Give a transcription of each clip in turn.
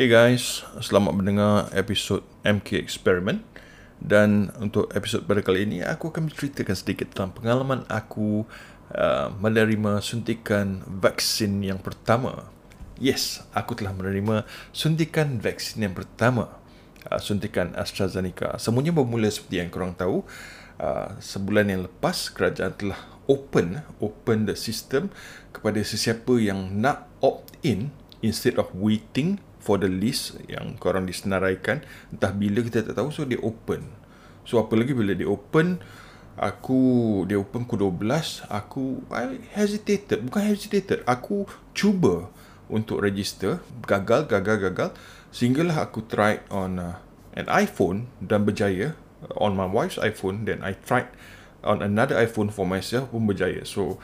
Hey guys, selamat mendengar episod MK Experiment dan untuk episod pada kali ini aku akan menceritakan sedikit tentang pengalaman aku uh, menerima suntikan vaksin yang pertama. Yes, aku telah menerima suntikan vaksin yang pertama. Uh, suntikan AstraZeneca. Semuanya bermula seperti yang korang tahu. Uh, sebulan yang lepas kerajaan telah open open the system kepada sesiapa yang nak opt in instead of waiting for the list yang korang disenaraikan entah bila kita tak tahu so dia open. So apa lagi bila dia open? Aku dia open pukul 12 aku I hesitated bukan hesitated aku cuba untuk register. Gagal gagal gagal. Sehinggalah aku try on uh, an iPhone dan berjaya. On my wife's iPhone then I tried on another iPhone for myself pun berjaya. So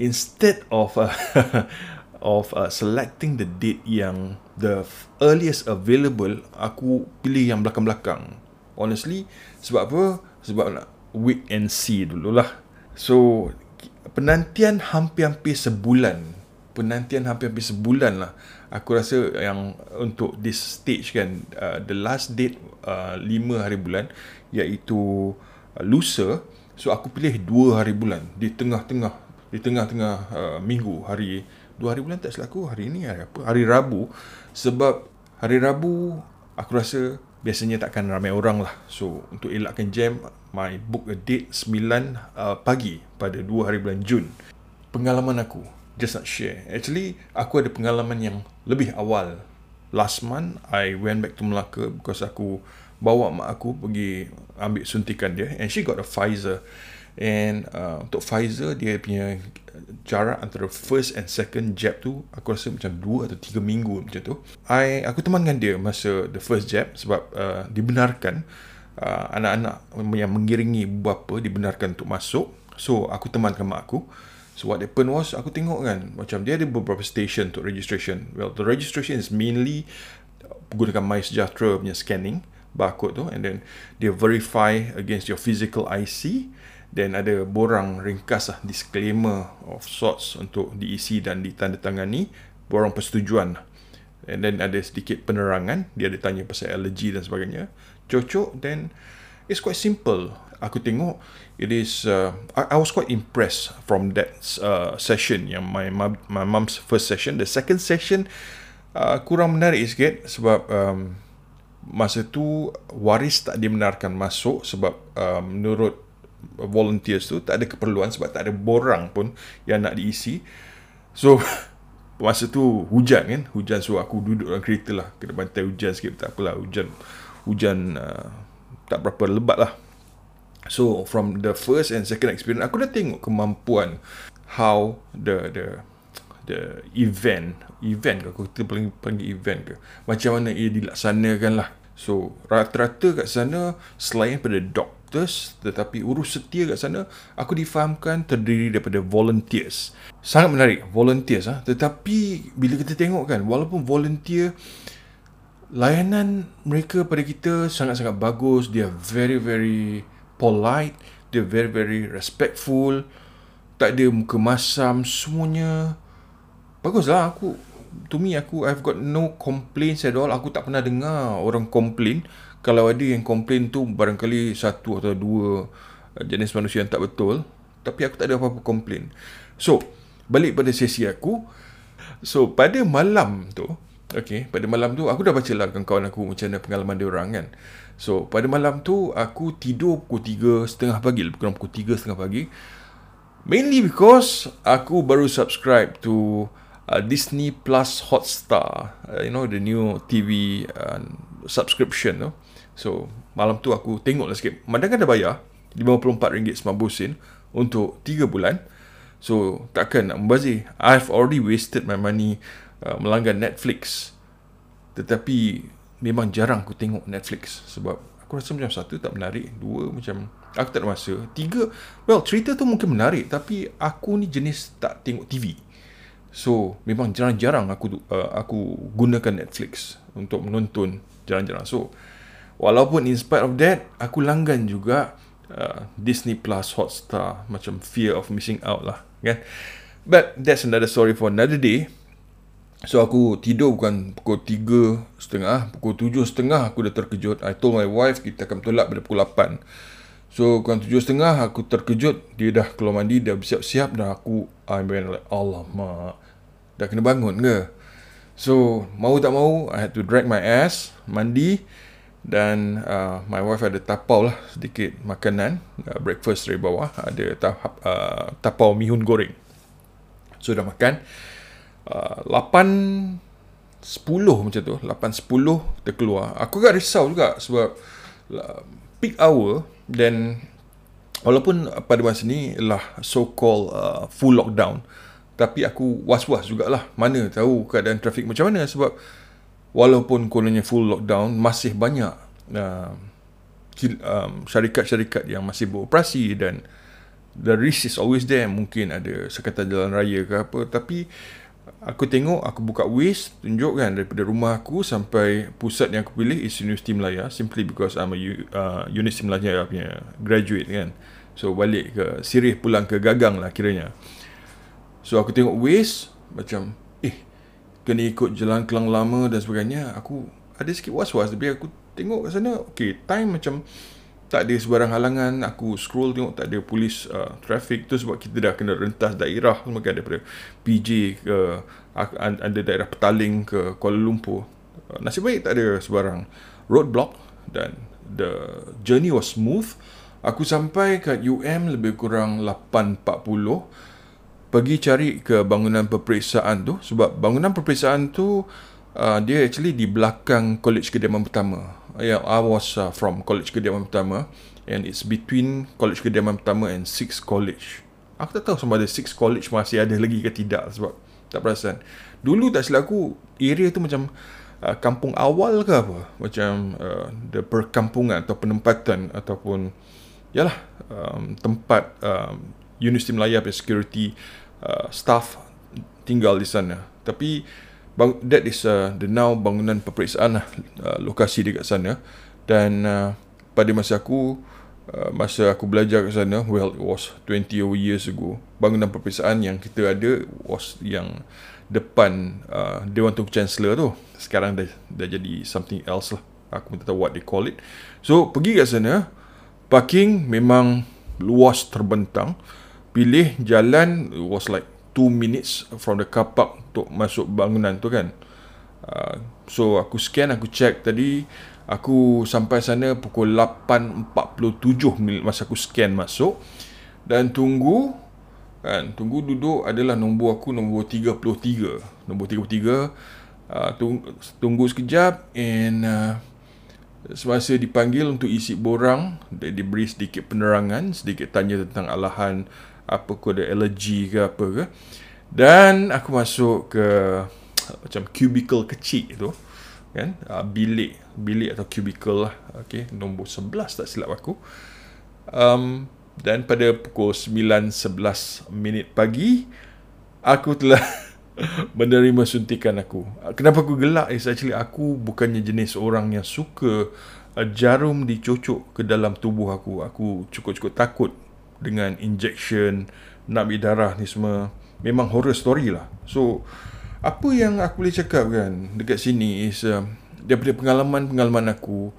instead of uh, of uh, selecting the date yang the earliest available aku pilih yang belakang-belakang. Honestly sebab apa? Sebab nak wait and see dululah. So penantian hampir-hampir sebulan. Penantian hampir-hampir sebulan lah. Aku rasa yang untuk this stage kan uh, the last date uh, 5 hari bulan iaitu uh, lusa. So aku pilih 2 hari bulan. Di tengah-tengah di tengah-tengah uh, minggu hari dua hari bulan tak selaku hari ini hari apa? Hari Rabu. Sebab hari Rabu aku rasa biasanya takkan ramai orang lah. So untuk elakkan jam my book a date 9 uh, pagi pada dua hari bulan Jun. Pengalaman aku just nak share. Actually aku ada pengalaman yang lebih awal. Last month I went back to Melaka because aku bawa mak aku pergi ambil suntikan dia. And she got a Pfizer And uh, untuk Pfizer dia punya jarak antara first and second jab tu aku rasa macam 2 atau 3 minggu macam tu. I aku temankan dia masa the first jab sebab uh, dibenarkan uh, anak-anak yang mengiringi bapa dibenarkan untuk masuk. So aku temankan mak aku. So what happened was aku tengok kan macam dia ada beberapa station untuk registration. Well the registration is mainly gunakan MySejahtera punya scanning barcode tu and then dia verify against your physical IC dan ada borang ringkas lah disclaimer of sorts untuk diisi dan ditandatangani borang persetujuan and then ada sedikit penerangan dia ada tanya pasal allergy dan sebagainya. Cocok then it's quite simple. Aku tengok it is uh, I, I was quite impressed from that uh, session yang my, my mom's first session. The second session uh, kurang menarik sikit sebab um, masa tu waris tak dibenarkan masuk sebab uh, menurut volunteers tu tak ada keperluan sebab tak ada borang pun yang nak diisi. So masa tu hujan kan hujan so aku duduk dalam kereta lah. Kena bantai hujan sikit tak apalah hujan hujan uh, tak berapa lebat lah. So from the first and second experience aku dah tengok kemampuan how the the the event event ke kita panggil, panggil event ke macam mana ia dilaksanakan lah. So rata-rata kat sana selain pada doc doctors tetapi urus setia kat sana aku difahamkan terdiri daripada volunteers. Sangat menarik volunteers ah. Tetapi bila kita tengok kan walaupun volunteer layanan mereka pada kita sangat-sangat bagus dia very very polite dia very very respectful tak ada muka masam semuanya baguslah. Aku to me aku I've got no complaints at all. Aku tak pernah dengar orang complain kalau ada yang komplain tu barangkali satu atau dua uh, jenis manusia yang tak betul tapi aku tak ada apa-apa komplain so balik pada sesi aku so pada malam tu Okay, pada malam tu aku dah baca lah kawan-kawan aku macam mana pengalaman dia orang kan. So, pada malam tu aku tidur pukul 3 setengah pagi, lebih kurang pukul 3 setengah pagi. Mainly because aku baru subscribe to uh, Disney Plus Hotstar, uh, you know the new TV uh, subscription tu. So malam tu aku tengok lah sikit Madang kan dah bayar RM54.90 Untuk 3 bulan. So takkan nak membazir. I've already wasted my money uh, Melanggan Netflix. Tetapi Memang jarang aku tengok Netflix Sebab aku rasa macam satu tak menarik Dua macam Aku tak ada masa Tiga Well cerita tu mungkin menarik Tapi aku ni jenis tak tengok TV So memang jarang-jarang aku uh, aku gunakan Netflix untuk menonton jarang-jarang. So Walaupun in spite of that, aku langgan juga uh, Disney Plus Hotstar macam fear of missing out lah, kan? But that's another story for another day. So aku tidur bukan pukul 3 setengah, pukul 7 setengah aku dah terkejut. I told my wife kita akan tolak pada pukul 8. So bukan 7 setengah aku terkejut. Dia dah keluar mandi, dah bersiap-siap dah aku I'm like Allah mak. Dah kena bangun ke? So mau tak mau I had to drag my ass, mandi dan uh, my wife ada tapau lah sedikit makanan uh, breakfast dari bawah. Ada tahap uh, tapau mihun goreng. So dah makan uh, 8 10 macam tu 8 10 kita keluar aku agak risau juga sebab uh, peak hour dan walaupun pada masa ni lah so called uh, full lockdown tapi aku was-was jugalah mana tahu keadaan trafik macam mana sebab walaupun kononnya full lockdown masih banyak uh, um, syarikat-syarikat yang masih beroperasi dan the risk is always there. Mungkin ada sekatan jalan raya ke apa. Tapi aku tengok aku buka Waze tunjuk kan daripada rumah aku sampai pusat yang aku pilih is Universiti Melaya simply because I'm a uh, Universiti Melaya punya graduate kan. So balik ke Sirih pulang ke Gagang lah kiranya so aku tengok Waze macam kena ikut jalan kelang lama dan sebagainya aku ada sikit was-was. Tapi aku tengok kat sana okay time macam tak ada sebarang halangan. Aku scroll tengok tak ada polis uh, traffic tu sebab kita dah kena rentas daerah semua kan daripada PJ ke ada daerah Petaling ke Kuala Lumpur. Uh, nasib baik tak ada sebarang roadblock dan the journey was smooth. Aku sampai kat UM lebih kurang 8.40 pergi cari ke bangunan peperiksaan tu sebab bangunan peperiksaan tu uh, dia actually di belakang college kediaman pertama. Yeah, I was uh, from college kediaman pertama and it's between college kediaman pertama and six college. Aku tak tahu sama ada six college masih ada lagi ke tidak sebab tak perasan. Dulu tak silap aku area tu macam uh, kampung awal ke apa? Macam uh, the perkampungan atau penempatan ataupun yalah um, tempat um, Universiti Melaya punya security uh, staff tinggal di sana. Tapi bang, that is uh, the now bangunan peperiksaan lah, uh, lokasi dekat sana. Dan uh, pada masa aku uh, masa aku belajar kat sana, well it was 20 years ago. Bangunan peperiksaan yang kita ada was yang depan uh, Dewan Tunggu Chancellor tu. Sekarang dah dah jadi something else lah. Aku pun tak tahu what they call it. So pergi kat sana, parking memang luas terbentang pilih jalan was like 2 minutes from the car park untuk masuk bangunan tu kan. Uh, so aku scan aku check tadi aku sampai sana pukul 8.47 minit masa aku scan masuk. Dan tunggu kan tunggu duduk adalah nombor aku nombor 33 nombor 33 uh, tunggu, tunggu sekejap and uh, semasa dipanggil untuk isi borang dia diberi sedikit penerangan sedikit tanya tentang alahan apa ada allergy ke apa ke. Dan aku masuk ke macam cubicle kecil tu kan? Uh, bilik bilik atau cubicle lah. Okey nombor 11 tak silap aku. Um, dan pada pukul 9.11 minit pagi aku telah menerima suntikan aku. Kenapa aku gelak is actually aku bukannya jenis orang yang suka uh, jarum dicocok ke dalam tubuh aku. Aku cukup-cukup takut dengan injection nak ambil darah ni semua memang horror story lah. So apa yang aku boleh cakap kan dekat sini is uh, daripada pengalaman-pengalaman aku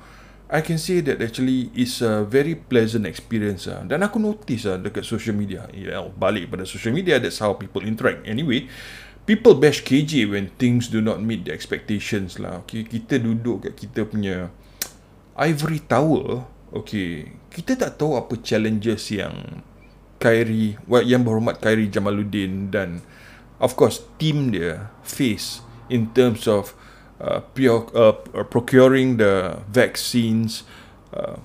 I can say that actually is a very pleasant experience lah. dan aku notice lah dekat social media. Yeah, balik pada social media that's how people interact. Anyway people bash KJ when things do not meet the expectations lah. Okay, kita duduk kat kita punya ivory tower okay kita tak tahu apa challenges yang Kyrie yang berhormat Kyrie Jamaluddin dan of course team dia face in terms of uh, pure, uh, procuring the vaccines uh,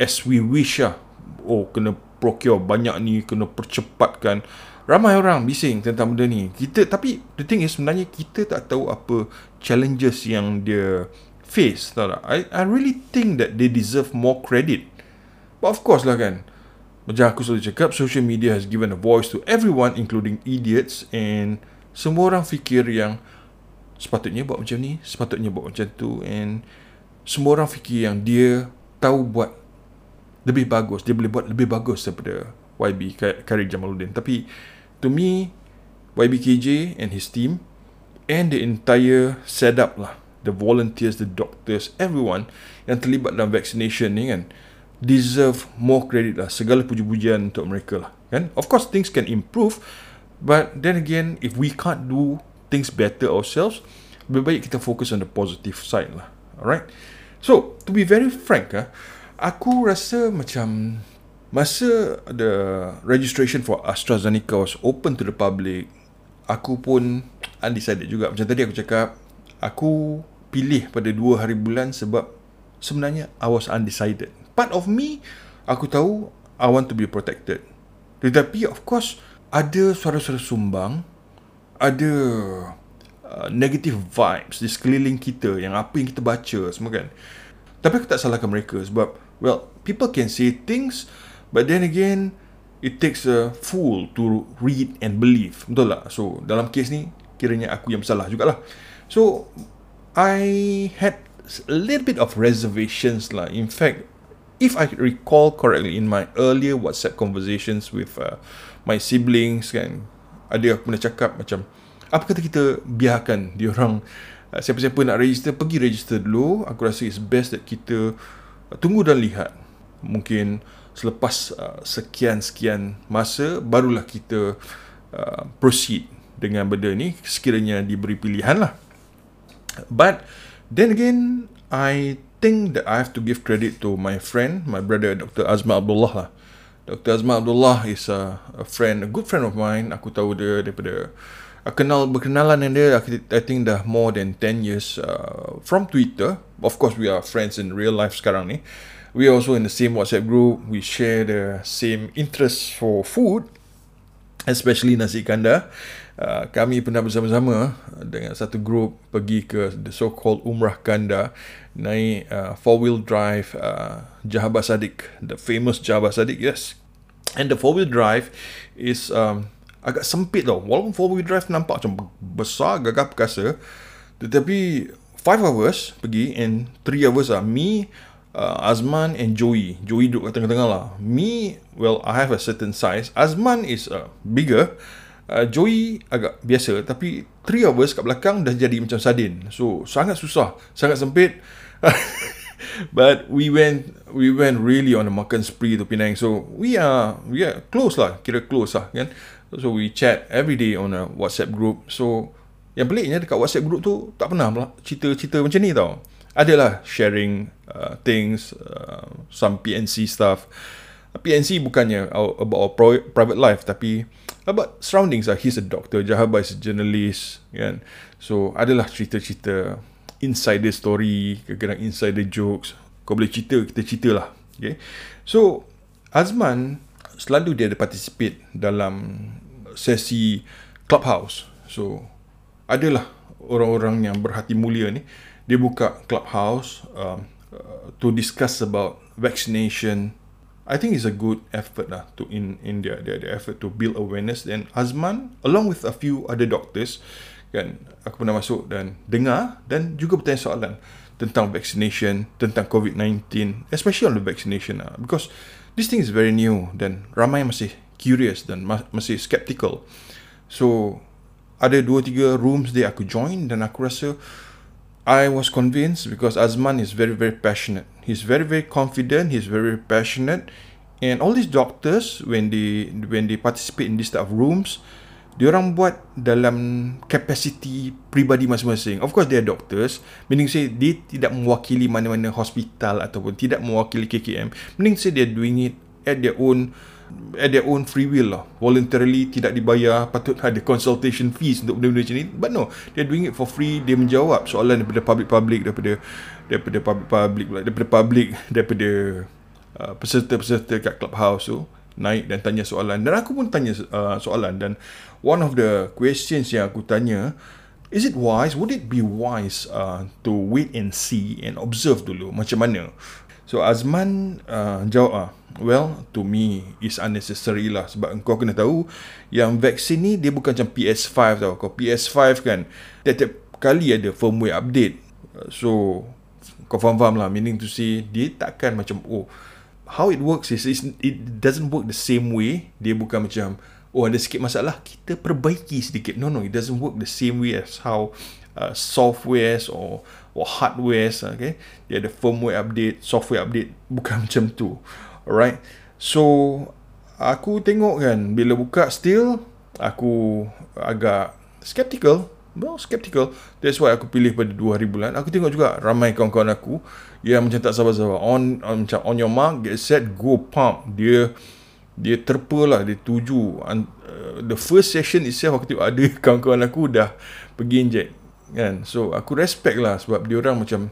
as we wish lah. Oh kena procure banyak ni kena percepatkan. Ramai orang bising tentang benda ni. Kita tapi the thing is sebenarnya kita tak tahu apa challenges yang dia face tahu tak? I, I really think that they deserve more credit. But of course lah kan Macam aku selalu cakap Social media has given a voice to everyone Including idiots And Semua orang fikir yang Sepatutnya buat macam ni Sepatutnya buat macam tu And Semua orang fikir yang dia Tahu buat Lebih bagus Dia boleh buat lebih bagus Daripada YB Karir Jamaluddin. Tapi To me YBKJ and his team and the entire setup lah the volunteers the doctors everyone yang terlibat dalam vaccination ni kan deserve more credit lah. Segala puji-pujian untuk mereka lah kan? Of course things can improve but then again if we can't do things better ourselves lebih baik kita fokus on the positive side lah. Alright? So to be very frank ah aku rasa macam masa the registration for AstraZeneca was open to the public aku pun undecided juga. Macam tadi aku cakap aku pilih pada dua hari bulan sebab sebenarnya I was undecided. Part of me aku tahu I want to be protected. Tetapi of course ada suara-suara sumbang ada uh, negative vibes di sekeliling kita yang apa yang kita baca semua kan. Tapi aku tak salahkan mereka sebab well people can say things but then again it takes a fool to read and believe. Betul tak? So dalam kes ni kiranya aku yang bersalah jugalah. So I had a little bit of reservations lah. In fact if I recall correctly in my earlier WhatsApp conversations with uh, my siblings kan ada aku pernah cakap macam apa kata kita biarkan dia orang uh, siapa-siapa nak register pergi register dulu. Aku rasa it's best that kita uh, tunggu dan lihat. Mungkin selepas uh, sekian-sekian masa barulah kita uh, proceed dengan benda ni. Sekiranya diberi pilihan lah but then again I think that I have to give credit to my friend my brother Dr. Azma Abdullah lah Dr. Azma Abdullah is a, a friend, a good friend of mine. Aku tahu dia daripada uh, kenal berkenalan dengan dia I think dah more than 10 years uh, from Twitter. Of course we are friends in real life sekarang ni. We are also in the same WhatsApp group. We share the same interests for food, especially nasi kandar. Uh, kami pernah bersama-sama dengan satu group pergi ke the so-called Umrah Kanda naik uh, four-wheel drive uh, Jahabat Sadiq, the famous Jahabat Sadiq, yes. And the four wheel drive is um, agak sempit tau. Walaupun four wheel drive nampak macam besar, gagah perkasa. Tetapi 5 hours pergi and 3 hours lah. Me, uh, Azman and Joey. Joey duduk kat tengah-tengah lah. Me, well, I have a certain size. Azman is uh, bigger. Uh, Joey agak biasa. Tapi 3 hours kat belakang dah jadi macam sardin. So, sangat susah. Sangat sempit. but we went we went really on a makan spree to Penang so we are we are close lah kira close lah kan so we chat every day on a WhatsApp group so yang peliknya dekat WhatsApp group tu tak pernah cerita-cerita macam ni tau adalah sharing uh, things uh, some PNC stuff PNC bukannya about our private life tapi about surroundings lah he's a doctor Jahabai is a journalist kan so adalah cerita-cerita insider story, kadang-kadang insider jokes. Kau boleh cerita, kita cerita lah. Okay. So, Azman selalu dia ada participate dalam sesi clubhouse. So, adalah orang-orang yang berhati mulia ni, dia buka clubhouse um, uh, to discuss about vaccination. I think it's a good effort lah to in India, their, their effort to build awareness. Then Azman, along with a few other doctors, kan aku pernah masuk dan dengar dan juga bertanya soalan tentang vaccination tentang COVID-19 especially on the vaccination lah because this thing is very new dan ramai masih curious dan masih skeptical so ada dua tiga rooms dia aku join dan aku rasa I was convinced because Azman is very very passionate he's very very confident he's very, very passionate and all these doctors when they when they participate in this type of rooms orang buat dalam capacity pribadi masing-masing. Of course, they are doctors. Meaning say, dia tidak mewakili mana-mana hospital ataupun tidak mewakili KKM. Meaning say, they are doing it at their own at their own free will lah. Voluntarily, tidak dibayar. Patut ada consultation fees untuk benda-benda macam ni. But no, they are doing it for free. Dia menjawab soalan daripada public-public, daripada daripada public-public, daripada public, daripada uh, peserta-peserta kat clubhouse tu naik dan tanya soalan dan aku pun tanya uh, soalan dan one of the questions yang aku tanya is it wise would it be wise uh, to wait and see and observe dulu macam mana so Azman uh, jawab ah well to me is unnecessary lah sebab kau kena tahu yang vaksin ni dia bukan macam PS5 tau. Kau PS5 kan tiap-tiap kali ada firmware update. So kau faham-faham lah meaning to say dia takkan macam oh how it works is it doesn't work the same way. Dia bukan macam oh ada sikit masalah kita perbaiki sedikit. No no it doesn't work the same way as how uh, softwares or or hardwares okay? Dia ada firmware update software update bukan macam tu alright? So aku tengok kan bila buka still aku agak skeptical well skeptical. That's why aku pilih pada 2 hari bulan. Aku tengok juga ramai kawan-kawan aku yang macam tak sabar-sabar. On, on macam on your mark get set go pump. Dia dia terpa lah dia tuju. Uh, the first session itself aku tengok ada kawan-kawan aku dah pergi inject kan? So aku respect lah sebab dia orang macam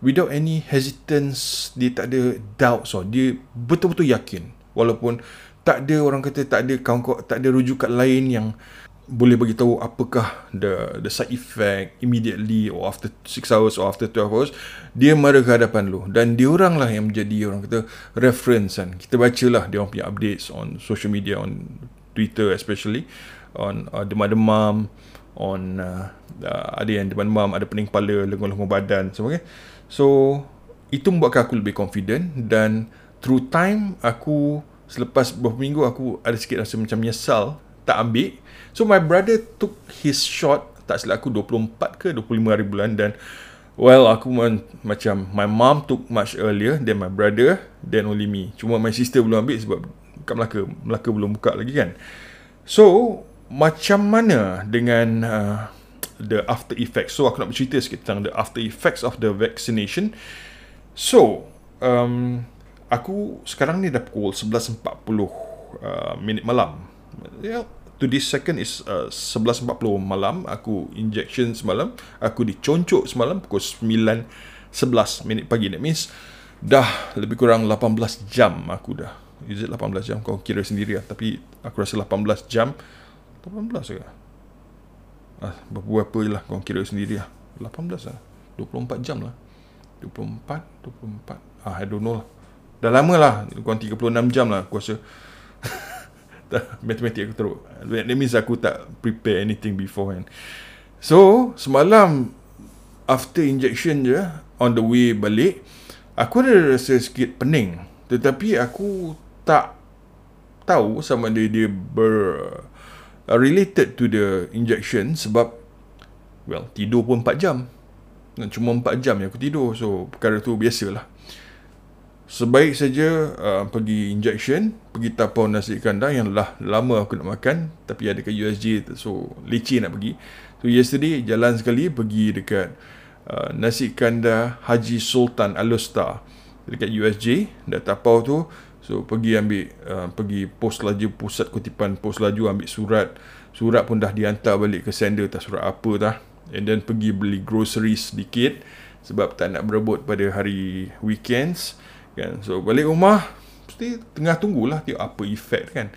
without any hesitance dia tak ada doubt so dia betul-betul yakin. Walaupun tak ada orang kata tak ada kawan-kawan tak ada rujukan lain yang boleh bagi tahu apakah the the side effect immediately or after 6 hours or after 12 hours dia mara ke hadapan lu. Dan dia orang lah yang menjadi orang kata reference kan. Kita bacalah dia orang punya updates on social media on Twitter especially on uh, demam-demam on uh, uh, ada yang demam-demam ada pening kepala lengur-lengur badan sebagainya so itu membuatkan aku lebih confident dan through time aku selepas beberapa minggu aku ada sikit rasa macam menyesal tak ambil So my brother took his shot tak silap aku 24 ke 25 hari bulan dan well aku man, macam my mom took much earlier than my brother then only me. Cuma my sister belum ambil sebab kat Melaka, Melaka belum buka lagi kan. So macam mana dengan uh, the after effects? So aku nak bercerita sikit tentang the after effects of the vaccination. So um, aku sekarang ni dah pukul 11.40 uh, minit malam. Yeah, to this second is uh, 11.40 malam aku injection semalam aku diconcok semalam pukul 9 11 minit pagi that means dah lebih kurang 18 jam aku dah is it 18 jam kau kira sendiri lah tapi aku rasa 18 jam 18 ke? Ah, berapa lah kau kira sendiri lah. 18 lah. 24 jam lah. 24 24 ah, I don't know lah. Dah lama lah. Kurang 36 jam lah. Aku rasa matematik aku teruk. That means aku tak prepare anything before kan so semalam after injection je on the way balik aku ada rasa sikit pening. Tetapi aku tak tahu sama ada dia ber uh, related to the injection sebab well tidur pun 4 jam. Cuma 4 jam yang aku tidur so perkara tu biasalah. Sebaik saja uh, pergi injection, pergi tapau nasi kandang yang lah lama aku nak makan tapi ada ke USG so leceh nak pergi. So yesterday jalan sekali pergi dekat uh, nasi kandang Haji Sultan Alustar dekat USG dah tapau tu so pergi ambil uh, pergi pos laju pusat kutipan pos laju ambil surat. Surat pun dah dihantar balik ke sender tak surat apa dah and then pergi beli groceries sedikit sebab tak nak berebut pada hari weekends kan. So balik rumah mesti tengah tunggulah tengok apa efek kan.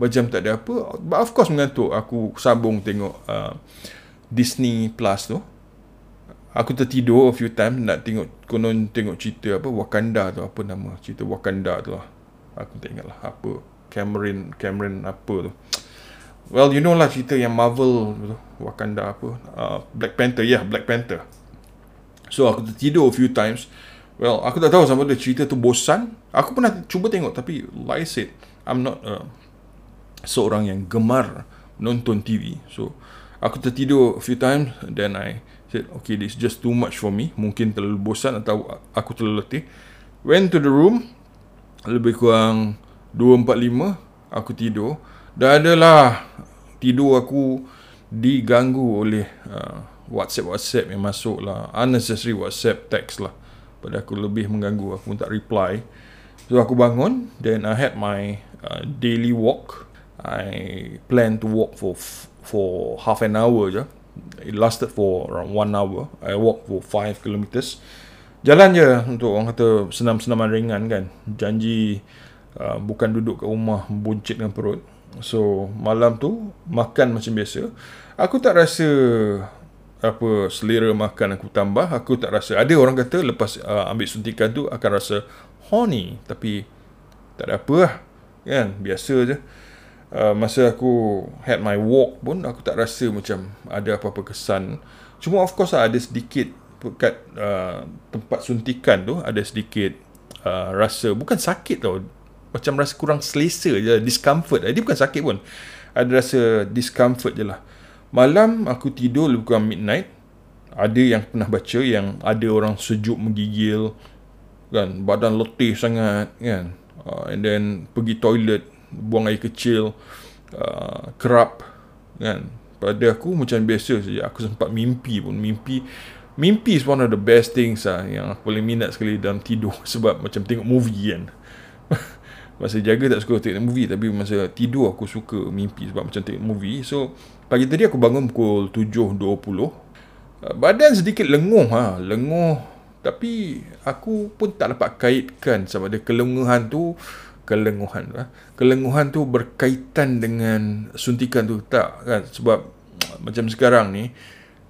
Macam tak ada apa but of course mengantuk. Aku sambung tengok uh, Disney Plus tu. Aku tertidur a few time nak tengok konon tengok cerita apa Wakanda tu apa nama cerita Wakanda tu lah aku tak ingat lah apa Cameron Cameron apa tu well you know lah cerita yang Marvel tu Wakanda apa uh, Black Panther yeah, Black Panther so aku tertidur a few times Well, aku tak tahu sama ada cerita tu bosan. Aku pernah cuba tengok tapi like I said, I'm not uh, seorang yang gemar nonton TV. So, aku tertidur a few times then I said, okay, this is just too much for me. Mungkin terlalu bosan atau aku terlalu letih. Went to the room, lebih kurang 2.45, aku tidur. Dah adalah tidur aku diganggu oleh uh, WhatsApp-WhatsApp yang masuk lah. Unnecessary WhatsApp text lah. Pada aku lebih mengganggu aku pun tak reply. So aku bangun then I had my uh, daily walk. I plan to walk for for half an hour je. It lasted for around one hour. I walk for 5 kilometers jalan je untuk orang kata senam-senaman ringan kan. Janji uh, bukan duduk kat rumah buncit dengan perut. So malam tu makan macam biasa. Aku tak rasa apa selera makan aku tambah. Aku tak rasa. Ada orang kata lepas uh, ambil suntikan tu akan rasa horny. Tapi tak ada apa lah. Kan? Biasa je. Uh, masa aku had my walk pun aku tak rasa macam ada apa-apa kesan. Cuma of course lah, ada sedikit dekat uh, tempat suntikan tu ada sedikit uh, rasa bukan sakit tau macam rasa kurang selesa je discomfort dia bukan sakit pun ada rasa discomfort je lah. Malam aku tidur lebih kurang midnight. Ada yang pernah baca yang ada orang sejuk menggigil. Kan, badan letih sangat kan. Uh, and then pergi toilet, buang air kecil, uh, kerap kan. Pada aku macam biasa saja. Aku sempat mimpi pun. Mimpi Mimpi is one of the best things lah yang aku paling minat sekali dalam tidur sebab macam tengok movie kan. masa jaga tak suka tengok movie tapi masa tidur aku suka mimpi sebab macam tengok movie. So pagi tadi aku bangun pukul 7.20. Uh, badan sedikit lenguh ha, lenguh tapi aku pun tak dapat kaitkan sama ada kelenguhan tu kelenguhan lah. Kelenguhan tu berkaitan dengan suntikan tu tak kan sebab macam sekarang ni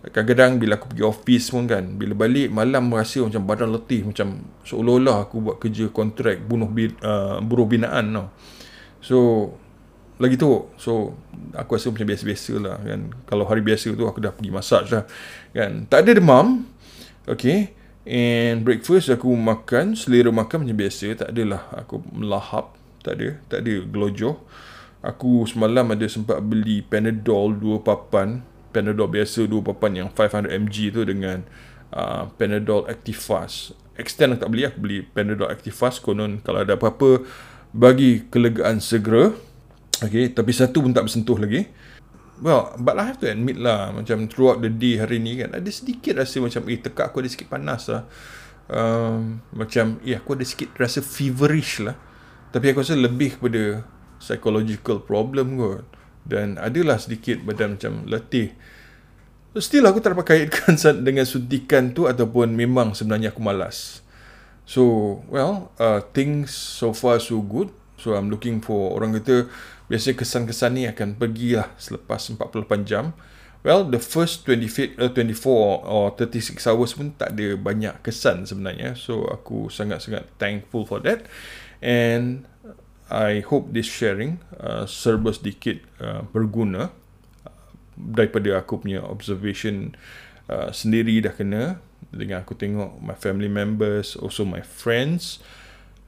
Kadang-kadang bila aku pergi office pun kan Bila balik malam rasa macam badan letih Macam seolah-olah aku buat kerja kontrak Bunuh bin, uh, buruh binaan tau. So Lagi tu So Aku rasa macam biasa-biasa lah kan. Kalau hari biasa tu aku dah pergi massage lah kan. Tak ada demam Okay. And breakfast aku makan Selera makan macam biasa. Tak adalah aku melahap Tak ada. Tak ada gelojoh. Aku semalam ada sempat beli Panadol dua papan Panadol biasa dua papan yang 500mg tu dengan uh, Panadol Actifast. Extend aku tak beli, aku beli Panadol Actifast konon kalau ada apa-apa bagi kelegaan segera. Okay, tapi satu pun tak bersentuh lagi. Well, but I have to admit lah, macam throughout the day hari ni kan, ada sedikit rasa macam, eh, tekak aku ada sikit panas lah. Um, macam, eh, aku ada sikit rasa feverish lah. Tapi aku rasa lebih kepada psychological problem kot dan adalah sedikit badan macam letih. Still aku tak dapat kaitkan dengan suntikan tu ataupun memang sebenarnya aku malas. So, well, uh, things so far so good. So, I'm looking for orang kata biasa kesan-kesan ni akan pergi lah selepas 48 jam. Well, the first 20, uh, 24 or 36 hours pun tak ada banyak kesan sebenarnya. So, aku sangat-sangat thankful for that. And I hope this sharing uh, serba sedikit uh, berguna uh, daripada aku punya observation uh, sendiri dah kena dengan aku tengok my family members also my friends.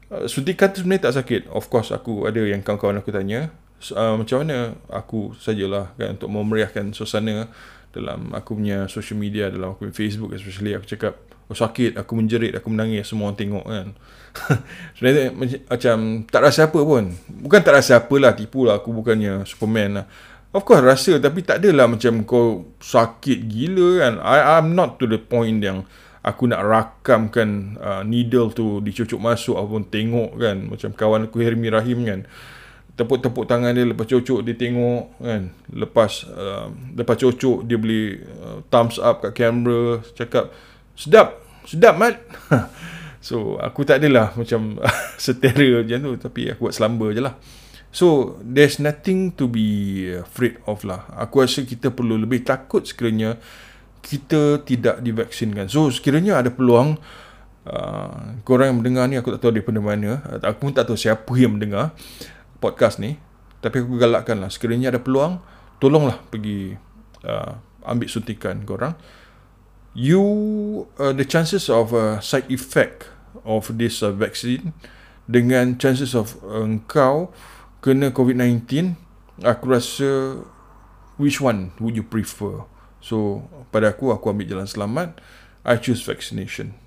Uh, suntikan tu sebenarnya tak sakit. Of course aku ada yang kawan-kawan aku tanya uh, macam mana aku sajalah kan untuk memeriahkan suasana dalam aku punya social media dalam aku punya Facebook especially aku cakap oh sakit aku menjerit aku menangis semua orang tengok kan. Sebenarnya macam tak rasa apa pun. Bukan tak rasa apa lah tipu lah aku bukannya superman lah. Of course rasa tapi tak adalah macam kau sakit gila kan. I, I'm not to the point yang aku nak rakamkan uh, needle tu dicucuk masuk ataupun tengok kan. Macam kawan aku Hermi Rahim kan tepuk-tepuk tangan dia lepas cucuk dia tengok kan? Lepas uh, lepas cucuk dia beli uh, thumbs up kat kamera cakap sedap sedap mat. So aku tak adalah macam setera macam tu tapi aku buat selamba je lah. So there's nothing to be afraid of lah. Aku rasa kita perlu lebih takut sekiranya kita tidak divaksinkan. So sekiranya ada peluang uh, korang yang mendengar ni aku tak tahu daripada mana. Aku pun tak tahu siapa yang mendengar podcast ni tapi aku galakkan lah. Sekiranya ada peluang tolonglah pergi uh, ambil suntikan korang. You uh, the chances of a side effect of this uh, vaccine dengan chances of uh, engkau kena COVID-19 aku rasa which one would you prefer? So pada aku aku ambil jalan selamat. I choose vaccination